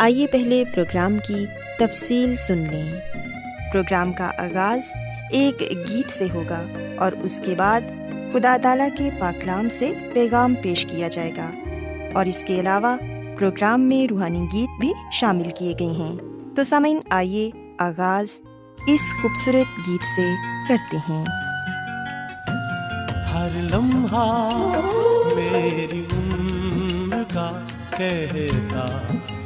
آئیے پہلے پروگرام کی تفصیل سن لیں۔ پروگرام کا آغاز ایک گیت سے ہوگا اور اس کے بعد خدا تعالیٰ کے پاکلام سے پیغام پیش کیا جائے گا۔ اور اس کے علاوہ پروگرام میں روحانی گیت بھی شامل کیے گئے ہیں۔ تو سامعین آئیے آغاز اس خوبصورت گیت سے کرتے ہیں۔ ہر لمحہ میری عمر کا کہتا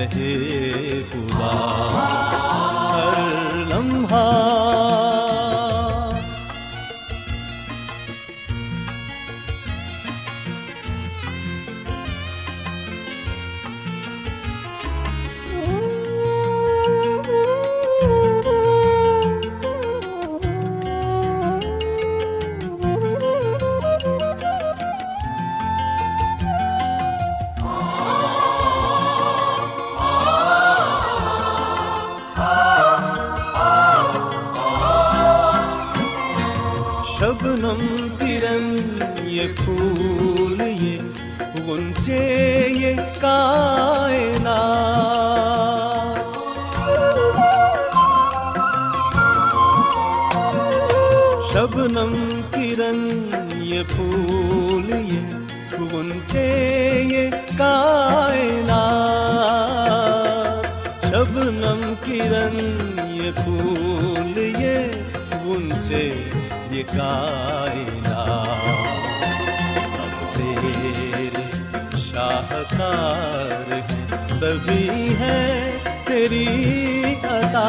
رہے خدا۔ ہر لمحہ شبنم کرن یہ پھول یہ گنچے یہ کائنات شبنم کرن یہ پھول یہ گنچے یہ کائنات سب تیرے شاہکار ہیں سبھی ہے تیری عطا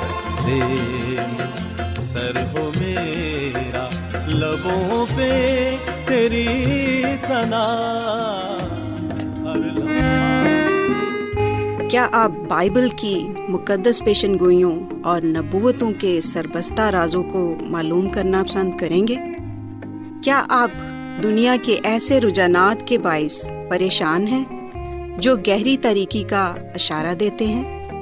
سجدے میں سر ہو میرا، لبوں پہ تیری سنا ہر کیا آپ بائبل کی مقدس پیشن گوئیوں اور نبوتوں کے سربستہ رازوں کو معلوم کرنا پسند کریں گے؟ کیا آپ دنیا کے ایسے رجحانات کے باعث پریشان ہیں جو گہری طریقے کا اشارہ دیتے ہیں؟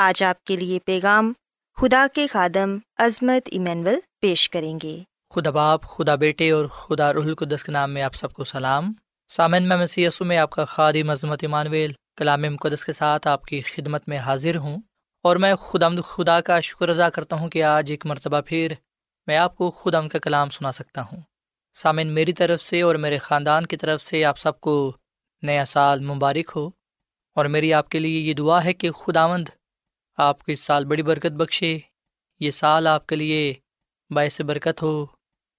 آج آپ کے لیے پیغام خدا کے خادم عظمت ایمینول پیش کریں گے۔ خدا باپ، خدا بیٹے اور خدا رح القدس کے نام میں آپ سب کو سلام۔ سامن میں مسی میں آپ کا خادم عظمت ایمانویل کلام مقدس کے ساتھ آپ کی خدمت میں حاضر ہوں۔ اور میں خدا خدا کا شکر ادا کرتا ہوں کہ آج ایک مرتبہ پھر میں آپ کو خدا کا کلام سنا سکتا ہوں۔ سامن میری طرف سے اور میرے خاندان کی طرف سے آپ سب کو نیا سال مبارک ہو۔ اور میری آپ کے لیے یہ دعا ہے کہ خداوند آپ کو اس سال بڑی برکت بخشے۔ یہ سال آپ کے لیے باعث برکت ہو،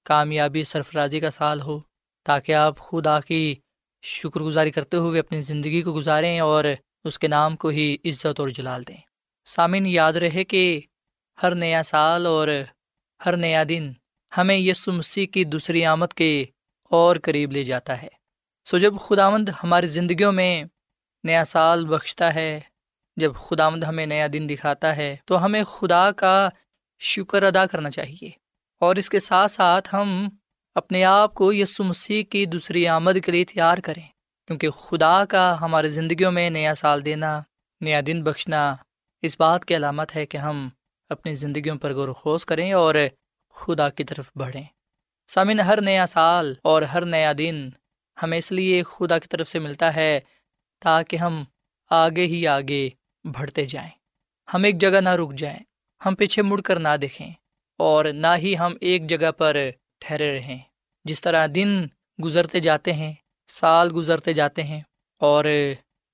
کامیابی سرفرازی کا سال ہو، تاکہ آپ خدا کی شکر گزاری کرتے ہوئے اپنی زندگی کو گزاریں اور اس کے نام کو ہی عزت اور جلال دیں۔ سامن یاد رہے کہ ہر نیا سال اور ہر نیا دن ہمیں یسو مسیح کی دوسری آمد کے اور قریب لے جاتا ہے۔ سو جب خداوند ہماری زندگیوں میں نیا سال بخشتا ہے جب خداوند ہمیں نیا دن دکھاتا ہے، تو ہمیں خدا کا شکر ادا کرنا چاہیے۔ اور اس کے ساتھ ساتھ ہم اپنے آپ کو یسو مسیح کی دوسری آمد کے لیے تیار کریں۔ کیونکہ خدا کا ہماری زندگیوں میں نیا سال دینا، نیا دن بخشنا اس بات کی علامت ہے کہ ہم اپنی زندگیوں پر غور و خوص کریں اور خدا کی طرف بڑھیں۔ سامن ہر نیا سال اور ہر نیا دن ہمیں اس لیے خدا کی طرف سے ملتا ہے تاکہ ہم آگے ہی آگے بڑھتے جائیں۔ ہم ایک جگہ نہ رک جائیں، ہم پیچھے مڑ کر نہ دیکھیں، اور نہ ہی ہم ایک جگہ پر ٹھہرے رہیں۔ جس طرح دن گزرتے جاتے ہیں، سال گزرتے جاتے ہیں، اور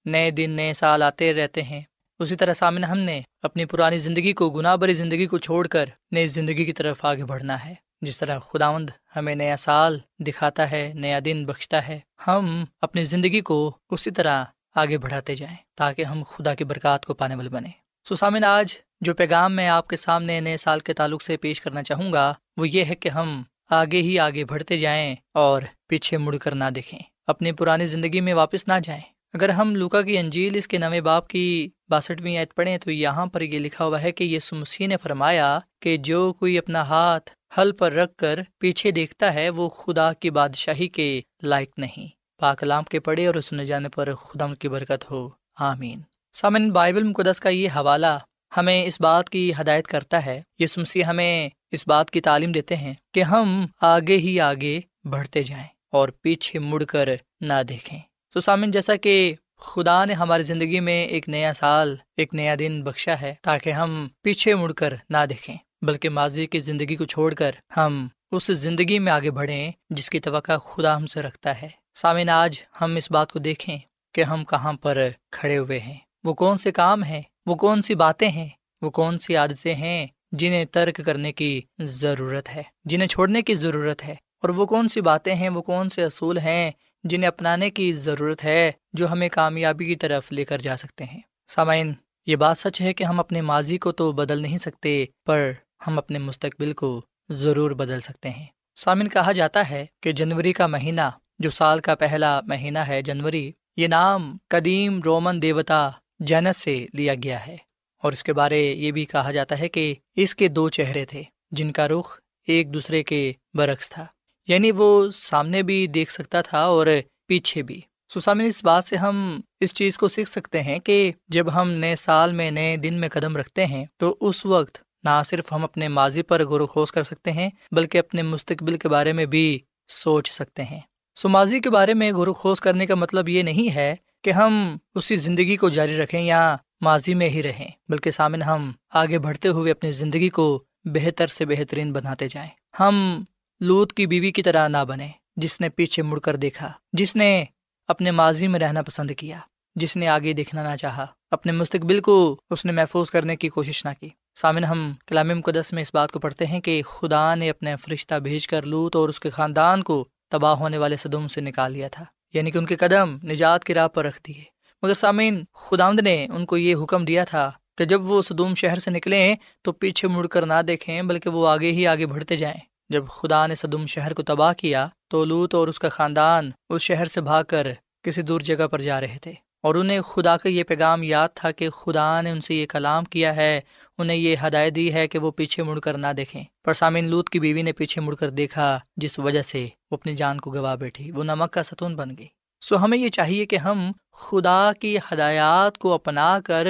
نئے دن نئے سال آتے رہتے ہیں، اسی طرح سامنے ہم نے اپنی پرانی زندگی کو، گناہ بری زندگی کو چھوڑ کر نئی زندگی کی طرف آگے بڑھنا ہے۔ جس طرح خداوند ہمیں نیا سال دکھاتا ہے، نیا دن بخشتا ہے، ہم اپنی زندگی کو اسی طرح آگے بڑھاتے جائیں تاکہ ہم خدا کی برکات کو پانے والے بنے سو سامن آج جو پیغام میں آپ کے سامنے نئے سال کے تعلق سے پیش کرنا چاہوں گا، وہ یہ ہے کہ ہم آگے ہی آگے بڑھتے جائیں اور پیچھے مڑ کر نہ دیکھیں، اپنی پرانی زندگی میں واپس نہ جائیں۔ اگر ہم لوکا کی انجیل، اس کے نویں باپ کی باسٹھویں عید پڑھیں تو یہاں پر یہ لکھا ہوا ہے کہ یہ سمسی نے فرمایا کہ جو کوئی اپنا ہاتھ حل پر رکھ کر پیچھے دیکھتا ہے، وہ خدا کی بادشاہی کے لائق نہیں۔ پاکلام کے پڑھے اور سنے جانے پر خدا کی برکت ہو۔ آمین۔ سامن بائبل مقدس کا یہ حوالہ ہمیں اس بات کی ہدایت کرتا ہے۔ یہ سمسی ہمیں اس بات کی تعلیم دیتے ہیں کہ ہم آگے ہی آگے بڑھتے جائیں اور پیچھے مڑ کر نہ دیکھیں۔ تو سامن جیسا کہ خدا نے ہماری زندگی میں ایک نیا سال، ایک نیا دن بخشا ہے تاکہ ہم پیچھے مڑ کر نہ دیکھیں، بلکہ ماضی کی زندگی کو چھوڑ کر ہم اس زندگی میں آگے بڑھیں جس کی توقع خدا ہم سے رکھتا ہے۔ سامن آج ہم اس بات کو دیکھیں کہ ہم کہاں پر کھڑے ہوئے ہیں۔ وہ کون سے کام ہیں؟ وہ کون سی باتیں ہیں؟ وہ کون سی عادتیں ہیں جنہیں ترک کرنے کی ضرورت ہے، جنہیں چھوڑنے کی ضرورت ہے؟ اور وہ کون سی باتیں ہیں؟ وہ کون سے اصول ہیں جنہیں اپنانے کی ضرورت ہے جو ہمیں کامیابی کی طرف لے کر جا سکتے ہیں؟ سامعین، یہ بات سچ ہے کہ ہم اپنے ماضی کو تو بدل نہیں سکتے، پر ہم اپنے مستقبل کو ضرور بدل سکتے ہیں۔ سامن کہا جاتا ہے کہ جنوری کا مہینہ جو سال کا پہلا مہینہ ہے جنوری، یہ نام قدیم رومن دیوتا جینس سے لیا گیا ہے۔ اور اس کے بارے یہ بھی کہا جاتا ہے کہ اس کے دو چہرے تھے، جن کا رخ ایک دوسرے کے برعکس تھا۔ یعنی وہ سامنے بھی دیکھ سکتا تھا اور پیچھے بھی۔ سسامن اس بات سے ہم اس چیز کو سیکھ سکتے ہیں کہ جب ہم نئے سال میں نئے دن میں قدم رکھتے ہیں، تو اس وقت نہ صرف ہم اپنے ماضی پر غور و خوض کر سکتے ہیں، بلکہ اپنے مستقبل کے بارے میں بھی سوچ سکتے ہیں۔ سو ماضی کے بارے میں غور خوض کرنے کا مطلب یہ نہیں ہے کہ ہم اسی زندگی کو جاری رکھیں یا ماضی میں ہی رہیں، بلکہ سامن ہم آگے بڑھتے ہوئے اپنی زندگی کو بہتر سے بہترین بناتے جائیں۔ ہم لوت کی بیوی کی طرح نہ بنے جس نے پیچھے مڑ کر دیکھا، جس نے اپنے ماضی میں رہنا پسند کیا، جس نے آگے دیکھنا نہ چاہا، اپنے مستقبل کو اس نے محفوظ کرنے کی کوشش نہ کی۔ سامن ہم کلام مقدس میں اس بات کو پڑھتے ہیں کہ خدا نے اپنے فرشتہ بھیج کر لوت اور اس کے خاندان کو تباہ ہونے والے صدم سے نکال لیا تھا یعنی کہ ان کے قدم نجات کی راہ پر رکھ دیے۔ مگر سامعین خداند نے ان کو یہ حکم دیا تھا کہ جب وہ صدوم شہر سے نکلیں تو پیچھے مڑ کر نہ دیکھیں، بلکہ وہ آگے ہی آگے بڑھتے جائیں۔ جب خدا نے صدوم شہر کو تباہ کیا تو لوت اور اس کا خاندان اس شہر سے بھاگ کر کسی دور جگہ پر جا رہے تھے۔ اور انہیں خدا کا یہ پیغام یاد تھا کہ خدا نے ان سے یہ کلام کیا ہے، انہیں یہ ہدایت دی ہے کہ وہ پیچھے مڑ کر نہ دیکھیں۔ پر سامعین، لوت کی بیوی نے پیچھے مڑ کر دیکھا، جس وجہ سے وہ اپنی جان کو گوا بیٹھی، وہ نمک کا ستون بن گئی۔ سو ہمیں یہ چاہیے کہ ہم خدا کی ہدایات کو اپنا کر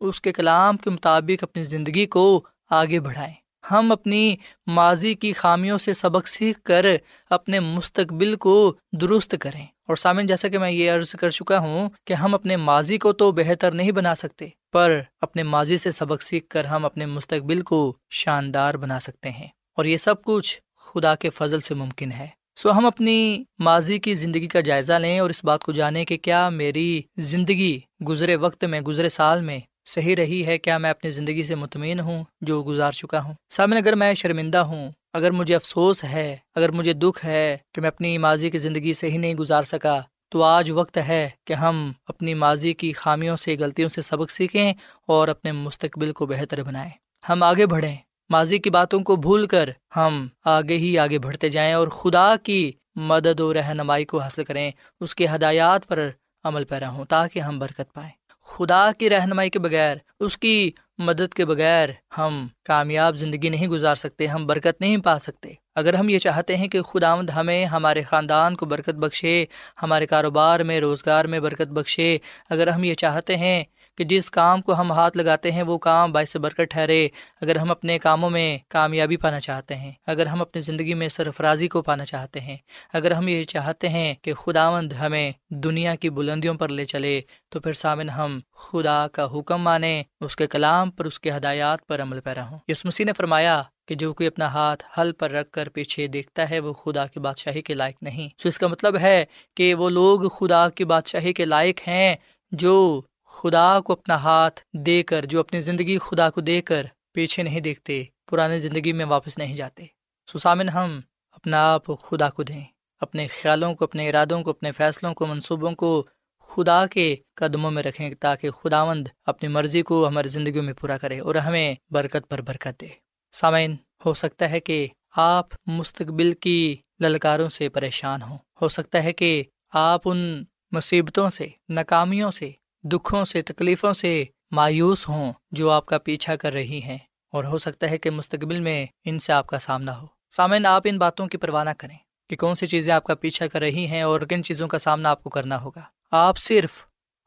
اس کے کلام کے مطابق اپنی زندگی کو آگے بڑھائیں۔ ہم اپنی ماضی کی خامیوں سے سبق سیکھ کر اپنے مستقبل کو درست کریں۔ اور سامن، جیسا کہ میں یہ عرض کر چکا ہوں کہ ہم اپنے ماضی کو تو بہتر نہیں بنا سکتے، پر اپنے ماضی سے سبق سیکھ کر ہم اپنے مستقبل کو شاندار بنا سکتے ہیں۔ اور یہ سب کچھ خدا کے فضل سے ممکن ہے۔ سو ہم اپنی ماضی کی زندگی کا جائزہ لیں اور اس بات کو جانیں کہ کیا میری زندگی گزرے وقت میں، گزرے سال میں صحیح رہی ہے؟ کیا میں اپنی زندگی سے مطمئن ہوں جو گزار چکا ہوں؟ سامنے اگر میں شرمندہ ہوں اگر مجھے افسوس ہے، اگر مجھے دکھ ہے کہ میں اپنی ماضی کی زندگی صحیح نہیں گزار سکا، تو آج وقت ہے کہ ہم اپنی ماضی کی خامیوں سے، غلطیوں سے سبق سیکھیں اور اپنے مستقبل کو بہتر بنائیں۔ ہم آگے بڑھیں۔ ماضی کی باتوں کو بھول کر ہم آگے ہی آگے بڑھتے جائیں اور خدا کی مدد و رہنمائی کو حاصل کریں، اس کے ہدایات پر عمل پیرا ہوں تاکہ ہم برکت پائیں۔ خدا کی رہنمائی کے بغیر، اس کی مدد کے بغیر ہم کامیاب زندگی نہیں گزار سکتے، ہم برکت نہیں پا سکتے۔ اگر ہم یہ چاہتے ہیں کہ خدا ہمیں، ہمارے خاندان کو برکت بخشے، ہمارے کاروبار میں، روزگار میں برکت بخشے، اگر ہم یہ چاہتے ہیں کہ جس کام کو ہم ہاتھ لگاتے ہیں، وہ کام باعث برکت ٹھہرے اگر ہم اپنے کاموں میں کامیابی پانا چاہتے ہیں، اگر ہم اپنی زندگی میں سرفرازی کو پانا چاہتے ہیں، اگر ہم یہ چاہتے ہیں کہ خداوند ہمیں دنیا کی بلندیوں پر لے چلے، تو پھر سامن ہم خدا کا حکم مانیں، اس کے کلام پر، اس کے ہدایات پر عمل پیرا ہوں۔ یس مسیح نے فرمایا کہ جو کوئی اپنا ہاتھ حل پر رکھ کر پیچھے دیکھتا ہے، وہ خدا کی بادشاہی کے لائق نہیں۔ سو اس کا مطلب ہے کہ وہ لوگ خدا کی بادشاہی کے لائق ہیں جو خدا کو اپنا ہاتھ دے کر، جو اپنی زندگی خدا کو دے کر پیچھے نہیں دیکھتے، پرانی زندگی میں واپس نہیں جاتے۔ سسامن ہم اپنا آپ خدا کو دیں۔ اپنے خیالوں کو، اپنے ارادوں کو، اپنے فیصلوں کو، منصوبوں کو خدا کے قدموں میں رکھیں تاکہ خداوند اپنی مرضی کو ہماری زندگیوں میں پورا کرے اور ہمیں برکت پر برکت دے۔ سامعین ہو سکتا ہے کہ آپ مستقبل کی للکاروں سے پریشان ہوں۔ ہو سکتا ہے کہ آپ ان مصیبتوں سے، ناکامیوں سے دکھوں سے، تکلیفوں سے مایوس ہوں جو آپ کا پیچھا کر رہی ہیں۔ اور ہو سکتا ہے کہ مستقبل میں ان سے آپ کا سامنا ہو۔ سامعین، آپ ان باتوں کی پرواہ نہ کریں کہ کون سی چیزیں آپ کا پیچھا کر رہی ہیں اور کن چیزوں کا سامنا آپ کو کرنا ہوگا۔ آپ صرف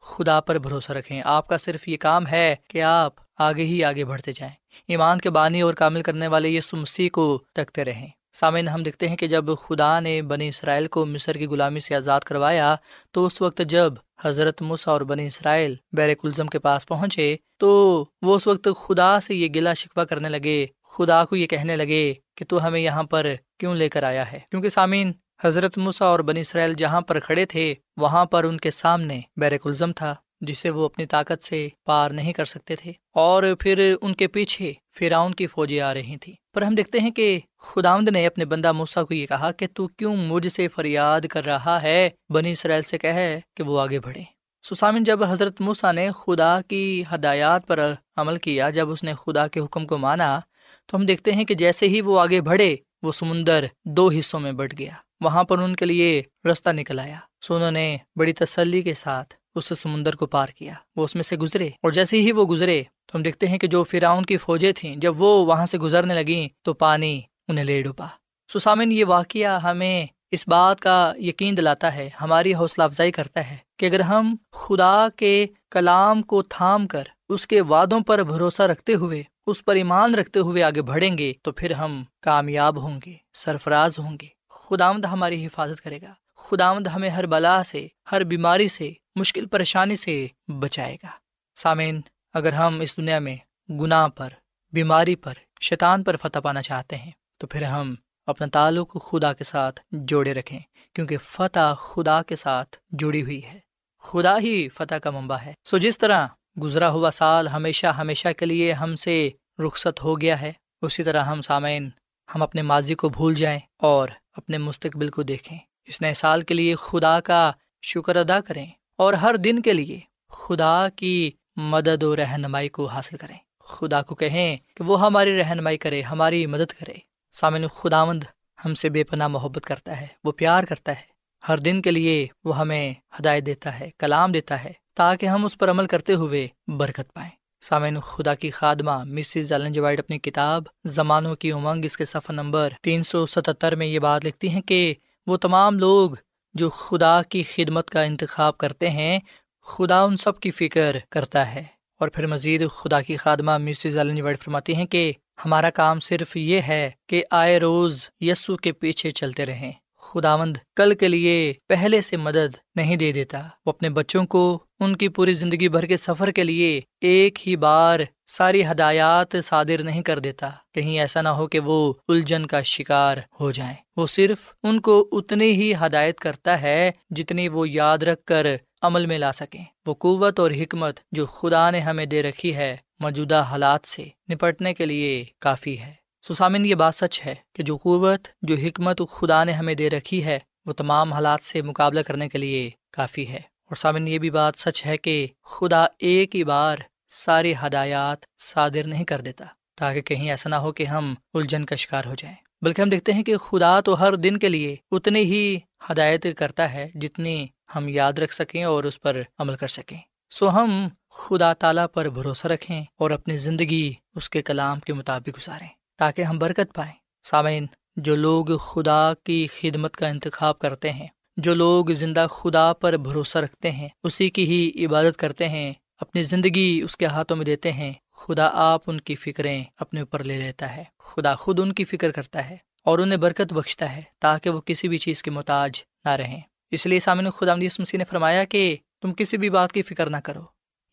خدا پر بھروسہ رکھیں۔ آپ کا صرف یہ کام ہے کہ آپ آگے ہی آگے بڑھتے جائیں۔ ایمان کے بانی اور کامل کرنے والے یہ سمسی کو تکتے رہیں۔ سامعین، ہم دیکھتے ہیں کہ جب خدا نے بنی اسرائیل کو مصر کی غلامی سے آزاد کروایا، تو اس وقت جب حضرت مسا اور بنی اسرائیل بیر الزم کے پاس پہنچے تو وہ اس وقت خدا سے یہ گلا شکوا کرنے لگے، خدا کو یہ کہنے لگے کہ تو ہمیں یہاں پر کیوں لے کر آیا ہے؟ کیونکہ سامعین، حضرت مسا اور بنی اسرائیل جہاں پر کھڑے تھے، وہاں پر ان کے سامنے بیر الزم تھا۔ جسے وہ اپنی طاقت سے پار نہیں کر سکتے تھے۔ اور پھر ان کے پیچھے فراؤن کی فوجیں آ رہی تھیں۔ پر ہم دیکھتے ہیں کہ خداوند نے اپنے بندہ موسا کو یہ کہا کہ تو کیوں مجھ سے فریاد کر رہا ہے؟ بنی اسرائیل سے کہے کہ وہ آگے بڑھے۔ سسامن جب حضرت موسا نے خدا کی ہدایات پر عمل کیا، جب اس نے خدا کے حکم کو مانا، تو ہم دیکھتے ہیں کہ جیسے ہی وہ آگے بڑھے، وہ سمندر دو حصوں میں بٹ گیا۔ وہاں پر ان کے لیے رستہ نکل آیا۔ سو انہوں نے بڑی تسلی کے ساتھ اس سمندر کو پار کیا۔ وہ اس میں سے گزرے۔ اور جیسے ہی وہ گزرے، تو ہم دیکھتے ہیں کہ جو فراؤن کی فوجیں تھیں، جب وہ وہاں سے گزرنے لگیں، تو پانی انہیں لے ڈوبا۔ سسامن یہ واقعہ ہمیں اس بات کا یقین دلاتا ہے، ہماری حوصلہ افزائی کرتا ہے کہ اگر ہم خدا کے کلام کو تھام کر اس کے وعدوں پر بھروسہ رکھتے ہوئے، اس پر ایمان رکھتے ہوئے آگے بڑھیں گے، تو پھر ہم کامیاب ہوں گے، سرفراز ہوں گے۔ خداوند ہماری حفاظت کرے گا۔ خداوند ہمیں ہر بلا سے، ہر بیماری سے مشکل پریشانی سے بچائے گا۔ سامعین، اگر ہم اس دنیا میں گناہ پر، بیماری پر، شیطان پر فتح پانا چاہتے ہیں، تو پھر ہم اپنا تعلق خدا کے ساتھ جوڑے رکھیں، کیونکہ فتح خدا کے ساتھ جڑی ہوئی ہے۔ خدا ہی فتح کا منبع ہے۔ سو جس طرح گزرا ہوا سال ہمیشہ ہمیشہ کے لیے ہم سے رخصت ہو گیا ہے، اسی طرح ہم سامعین، ہم اپنے ماضی کو بھول جائیں اور اپنے مستقبل کو دیکھیں۔ اس نئے سال کے لیے خدا کا شکر ادا کریں۔ اور ہر دن کے لیے خدا کی مدد و رہنمائی کو حاصل کریں۔ خدا کو کہیں کہ وہ ہماری رہنمائی کرے، ہماری مدد کرے۔ سامن خداوند ہم سے بے پناہ محبت کرتا ہے، وہ پیار کرتا ہے۔ ہر دن کے لیے وہ ہمیں ہدایت دیتا ہے، کلام دیتا ہے، تاکہ ہم اس پر عمل کرتے ہوئے برکت پائیں۔ سامعین، خدا کی خادمہ مسز وائٹ اپنی کتاب زمانوں کی امنگ، اس کے صفحہ نمبر تین سو ستہتر میں یہ بات لکھتی ہیں کہ وہ تمام لوگ جو خدا کی خدمت کا انتخاب کرتے ہیں، خدا ان سب کی فکر کرتا ہے۔ اور پھر مزید خدا کی خادمہ مسز وائٹ فرماتی ہیں کہ ہمارا کام صرف یہ ہے کہ آئے روز یسو کے پیچھے چلتے رہیں۔ خداوند کل کے لیے پہلے سے مدد نہیں دے دیتا، وہ اپنے بچوں کو ان کی پوری زندگی بھر کے سفر کے لیے ایک ہی بار ساری ہدایات صادر نہیں کر دیتا۔ کہیں ایسا نہ ہو کہ وہ الجھن کا شکار ہو جائیں۔ وہ صرف ان کو اتنی ہی ہدایت کرتا ہے جتنی وہ یاد رکھ کر عمل میں لا سکیں۔ وہ قوت اور حکمت جو خدا نے ہمیں دے رکھی ہے موجودہ حالات سے نپٹنے کے لیے کافی ہے۔ سسامن، یہ بات سچ ہے کہ جو قوت، جو حکمت خدا نے ہمیں دے رکھی ہے، وہ تمام حالات سے مقابلہ کرنے کے لیے کافی ہے۔ اور سامن، یہ بھی بات سچ ہے کہ خدا ایک ہی بار ساری ہدایات صادر نہیں کر دیتا تاکہ کہیں ایسا نہ ہو کہ ہم الجھن کا شکار ہو جائیں۔ بلکہ ہم دیکھتے ہیں کہ خدا تو ہر دن کے لیے اتنی ہی ہدایت کرتا ہے جتنی ہم یاد رکھ سکیں اور اس پر عمل کر سکیں۔ سو ہم خدا تعالیٰ پر بھروسہ رکھیں اور اپنی زندگی اس کے کلام کے مطابق گزاریں تاکہ ہم برکت پائیں۔ سامعین جو لوگ خدا کی خدمت کا انتخاب کرتے ہیں جو لوگ زندہ خدا پر بھروسہ رکھتے ہیں، اسی کی ہی عبادت کرتے ہیں، اپنی زندگی اس کے ہاتھوں میں دیتے ہیں۔ خدا آپ ان کی فکریں اپنے اوپر لے لیتا ہے۔ خدا خود ان کی فکر کرتا ہے اور انہیں برکت بخشتا ہے تاکہ وہ کسی بھی چیز کے محتاج نہ رہیں۔ اس لیے سامنے خدا مسیح نے فرمایا کہ تم کسی بھی بات کی فکر نہ کرو۔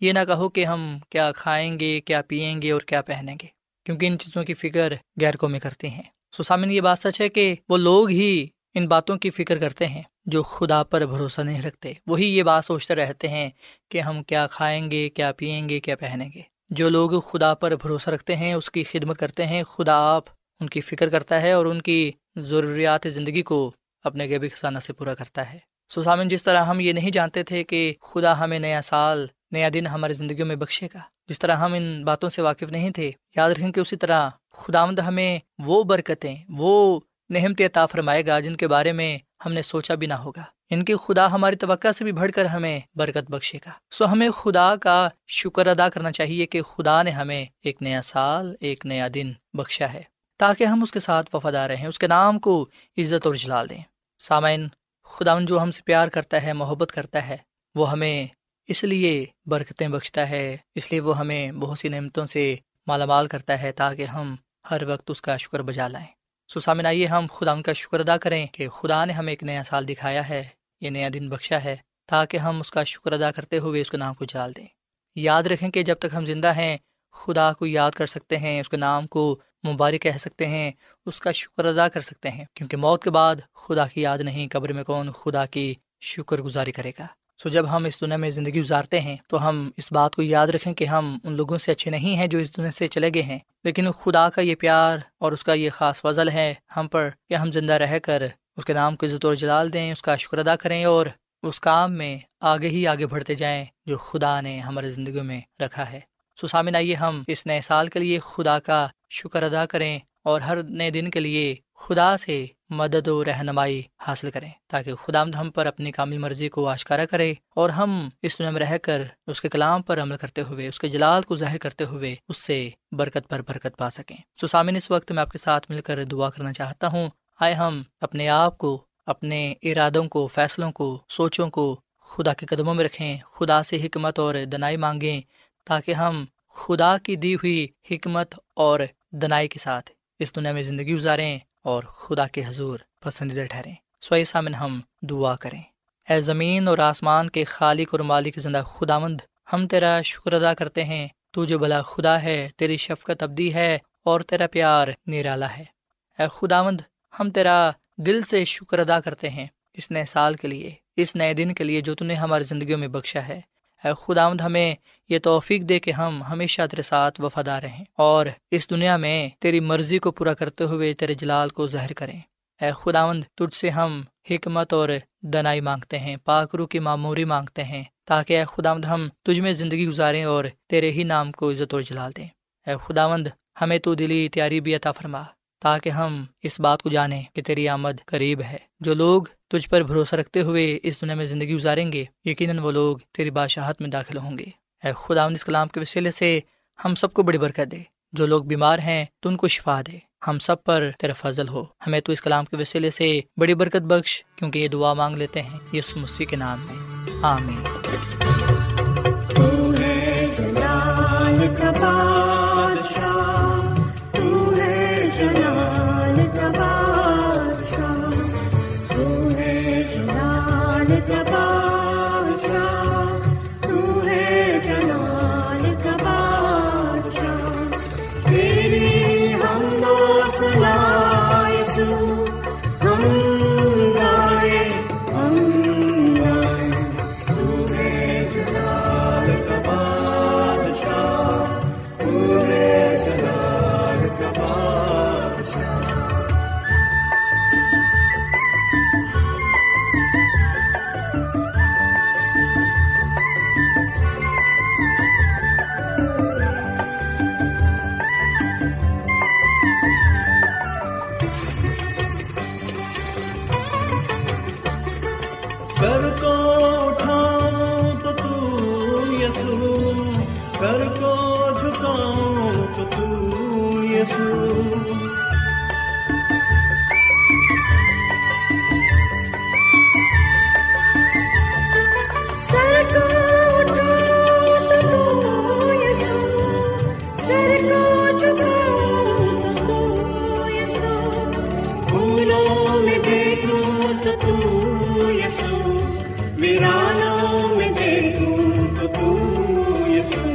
یہ نہ کہو کہ ہم کیا کھائیں گے، کیا پئیں گے اور کیا پہنیں گے، کیونکہ ان چیزوں کی فکر غیر قومی کرتی ہیں۔ سو سامن یہ بات سچ ہے کہ وہ لوگ ہی ان باتوں کی فکر کرتے ہیں۔ جو خدا پر بھروسہ نہیں رکھتے۔ وہی یہ بات سوچتے رہتے ہیں کہ ہم کیا کھائیں گے، کیا پئیں گے، کیا پہنیں گے۔ جو لوگ خدا پر بھروسہ رکھتے ہیں، اس کی خدمت کرتے ہیں۔ خدا آپ ان کی فکر کرتا ہے اور ان کی ضروریات زندگی کو اپنے غیبی خزانہ سے پورا کرتا ہے۔ سامن جس طرح ہم یہ نہیں جانتے تھے کہ خدا ہمیں نیا سال، نیا دن ہماری زندگیوں میں بخشے گا، جس طرح ہم ان باتوں سے واقف نہیں تھے، یاد رکھیں کہ اسی طرح خداوند ہمیں وہ برکتیں، وہ نہمت عطا فرمائے گا جن کے بارے میں ہم نے سوچا بھی نہ ہوگا۔ ان کی خدا ہماری توقع سے بھی بڑھ کر ہمیں برکت بخشے گا۔ سو ہمیں خدا کا شکر ادا کرنا چاہیے کہ خدا نے ہمیں ایک نیا سال، ایک نیا دن بخشا ہے، تاکہ ہم اس کے ساتھ وفادار رہیں، اس کے نام کو عزت اور جلال دیں۔ سامعین خدا جو ہم سے پیار کرتا ہے، محبت کرتا ہے، وہ ہمیں اس لیے برکتیں بخشتا ہے، اس لیے وہ ہمیں بہت سی نعمتوں سے مالا مال کرتا ہے تاکہ ہم ہر وقت اس کا شکر بجا لائیں۔ سو سامن آئیے ہم خدا ان کا شکر ادا کریں کہ خدا نے ہمیں ایک نیا سال دکھایا ہے، یہ نیا دن بخشا ہے، تاکہ ہم اس کا شکر ادا کرتے ہوئے اس کے نام کو جال دیں۔ یاد رکھیں کہ جب تک ہم زندہ ہیں، خدا کو یاد کر سکتے ہیں، اس کے نام کو مبارک کہہ سکتے ہیں، اس کا شکر ادا کر سکتے ہیں، کیونکہ موت کے بعد خدا کی یاد نہیں، قبر میں کون خدا کی شکر گزاری کرے گا؟ سو جب ہم اس دنیا میں زندگی گزارتے ہیں تو ہم اس بات کو یاد رکھیں کہ ہم ان لوگوں سے اچھے نہیں ہیں جو اس دنیا سے چلے گئے ہیں۔ لیکن خدا کا یہ پیار اور اس کا یہ خاص فضل ہے ہم پر کہ ہم زندہ رہ کر اس کے نام کو عزت اور جلال دیں، اس کا شکر ادا کریں اور اس کام میں آگے ہی آگے بڑھتے جائیں جو خدا نے ہمارے زندگی میں رکھا ہے۔ سو سامن آئیے ہم اس نئے سال کے لیے خدا کا شکر ادا کریں۔ اور ہر نئے دن کے لیے خدا سے مدد و رہنمائی حاصل کریں تاکہ خدا ہم پر اپنی کامل مرضی کو آشکارا کرے اور ہم اس میں رہ کر اس کے کلام پر عمل کرتے ہوئے، اس کے جلال کو ظاہر کرتے ہوئے اس سے برکت پر برکت پا سکیں۔ سسامن اس وقت میں آپ کے ساتھ مل کر دعا کرنا چاہتا ہوں۔ آئے ہم اپنے آپ کو، اپنے ارادوں کو، فیصلوں کو، سوچوں کو خدا کے قدموں میں رکھیں، خدا سے حکمت اور دنائی مانگیں تاکہ ہم خدا کی دی ہوئی حکمت اور دنائی کے ساتھ اس دنیا میں زندگی گزاریں اور خدا کے حضور پسندیدہ ٹھہریں۔ سوئی سامن ہم دعا کریں۔ اے زمین اور آسمان کے خالق اور مالک زندہ خدا مند ہم تیرا شکر ادا کرتے ہیں۔ تو جو بلا خدا ہے، تیری شفقت ابدی ہے اور تیرا پیار نرالا ہے۔ اے خدا مند ہم تیرا دل سے شکر ادا کرتے ہیں۔ اس نئے سال کے لیے، اس نئے دن کے لیے جو تم نے ہماری زندگیوں میں بخشا ہے۔ اے خداوند ہمیں یہ توفیق دے کہ ہم ہمیشہ تیرے ساتھ وفادار رہیں اور اس دنیا میں تیری مرضی کو پورا کرتے ہوئے تیرے جلال کو ظاہر کریں۔ اے خداوند، تجھ سے ہم حکمت اور دنائی مانگتے ہیں پاکرو کی معموری مانگتے ہیں، تاکہ اے خداوند ہم تجھ میں زندگی گزاریں اور تیرے ہی نام کو عزت اور جلال دیں۔ اے خداوند، ہمیں تو دلی تیاری بھی عطا فرما۔ تاکہ ہم اس بات کو جانیں کہ تیری آمد قریب ہے۔ جو لوگ تجھ پر بھروسہ رکھتے ہوئے اس دنیا میں زندگی گزاریں گے، یقیناً وہ لوگ تیری بادشاہت میں داخل ہوں گے۔ اے خدا اس کلام کے وسیلے سے ہم سب کو بڑی برکت دے۔ جو لوگ بیمار ہیں، تو ان کو شفا دے۔ ہم سب پر تیرا فضل ہو۔ ہمیں تو اس کلام کے وسیلے سے بڑی برکت بخش، کیونکہ یہ دعا مانگ لیتے ہیں۔ یس مسیح کے نام میں۔ آمین۔ تو ہے جلال کا بادشاہ۔ جلال کا تو ہے جلال بادشاہ تو ہے کا بادشاہ۔ تیری ہم دو سنا جی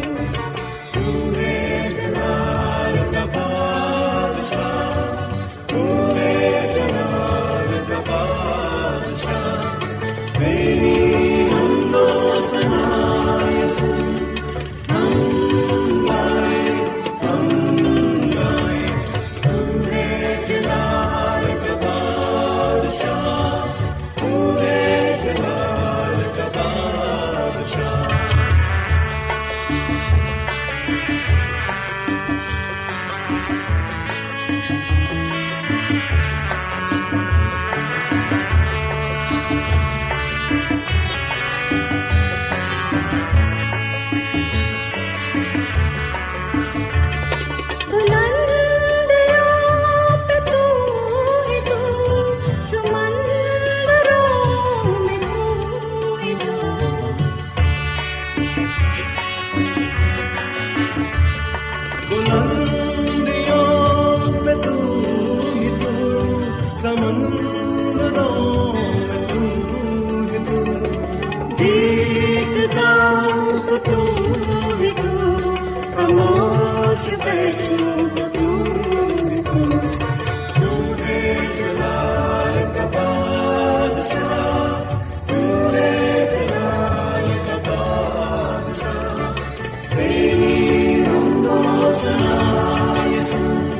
Jesus.